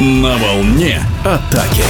На волне атаки.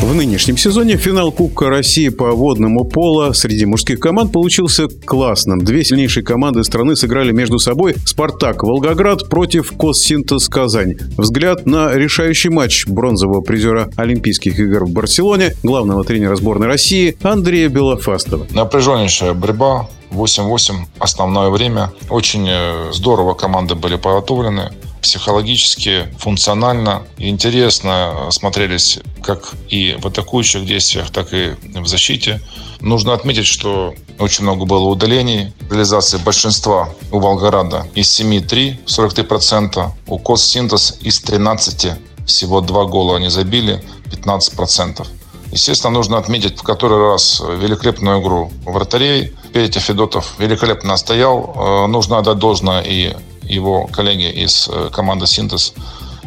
В нынешнем сезоне финал Кубка России по водному пола среди мужских команд получился классным. Две сильнейшие команды страны сыграли между собой «Спартак» Волгоград против «Коссинтез» Казань. Взгляд на решающий матч бронзового призера Олимпийских игр в Барселоне, главного тренера сборной России Андрея Белофастова. Напряженнейшая борьба, 8-8 основное время. Очень э, здорово команды были подготовлены психологически, функционально и интересно смотрелись как и в атакующих действиях, так и в защите. Нужно отметить, что очень много было удалений. Реализации большинства у Волгограда из 7-3, 43%. У Коссинтез из 13 всего два гола они забили, 15%. Естественно, нужно отметить в который раз великолепную игру вратарей. Петя Федотов великолепно стоял. Э, нужно отдать должное и его коллеги из э, команды «Синтез»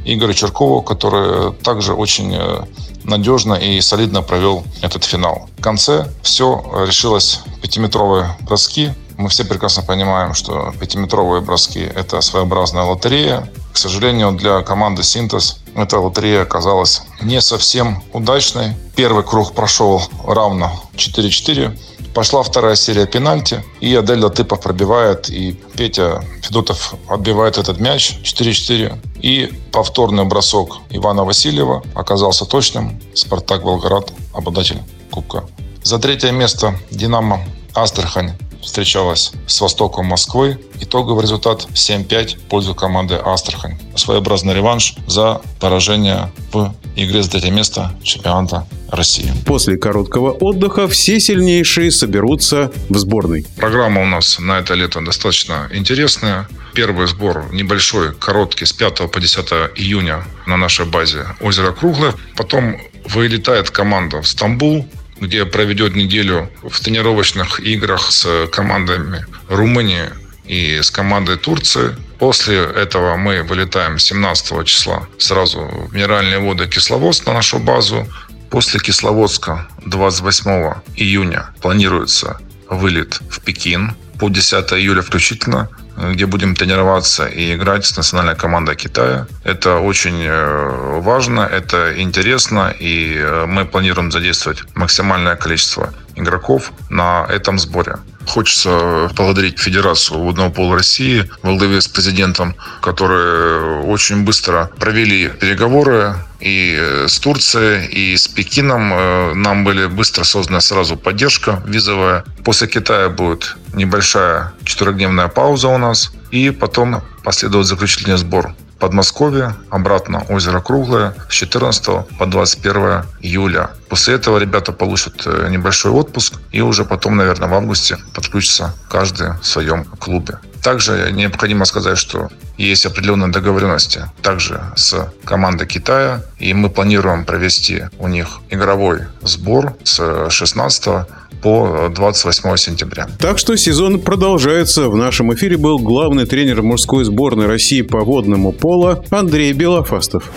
Игорю Черкову, который также очень э, надежно и солидно провел этот финал. В конце все решилось пятиметровые броски. Мы все прекрасно понимаем, что пятиметровые броски – это своеобразная лотерея. К сожалению, для команды «Синтез» эта лотерея оказалась не совсем удачной. Первый круг прошел равно 4-4. Пошла вторая серия пенальти, и Адель Латыпов пробивает, и Петя Федотов отбивает этот мяч 4-4. И повторный бросок Ивана Васильева оказался точным. Спартак Волгоград, обладатель Кубка. За третье место Динамо Астрахань встречалась с Востоком Москвы. Итоговый результат 7-5 в пользу команды Астрахань. Своеобразный реванш за поражение в игре за третье место чемпионата России. После короткого отдыха все сильнейшие соберутся в сборной. Программа у нас на это лето достаточно интересная. Первый сбор небольшой, короткий, с 5 по 10 июня на нашей базе «Озеро Круглое». Потом вылетает команда в Стамбул, где проведет неделю в тренировочных играх с командами Румынии и с командой Турции. После этого мы вылетаем 17 числа сразу в Минеральные воды Кисловодск на нашу базу. После Кисловодска 28 июня планируется вылет в Пекин по 10 июля включительно где будем тренироваться и играть с национальной командой Китая. Это очень э, важно, это интересно, и э, мы планируем задействовать максимальное количество игроков на этом сборе. Хочется поблагодарить Федерацию водного пола России во главе с президентом, которые очень быстро провели переговоры и с Турцией, и с Пекином. Э, нам были быстро создана сразу поддержка визовая. После Китая будет небольшая четырехдневная пауза у нас. И потом последует заключительный сбор Подмосковье, обратно озеро Круглое с 14 по 21 июля. После этого ребята получат э, небольшой отпуск и уже потом, наверное, в августе подключатся каждый в своем клубе. Также необходимо сказать, что есть определенные договоренности также с командой Китая, и мы планируем провести у них игровой сбор с 16 по 28 сентября. Так что сезон продолжается. В нашем эфире был главный тренер мужской сборной России по водному пола Андрей Белофастов.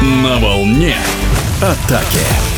На волне атаки.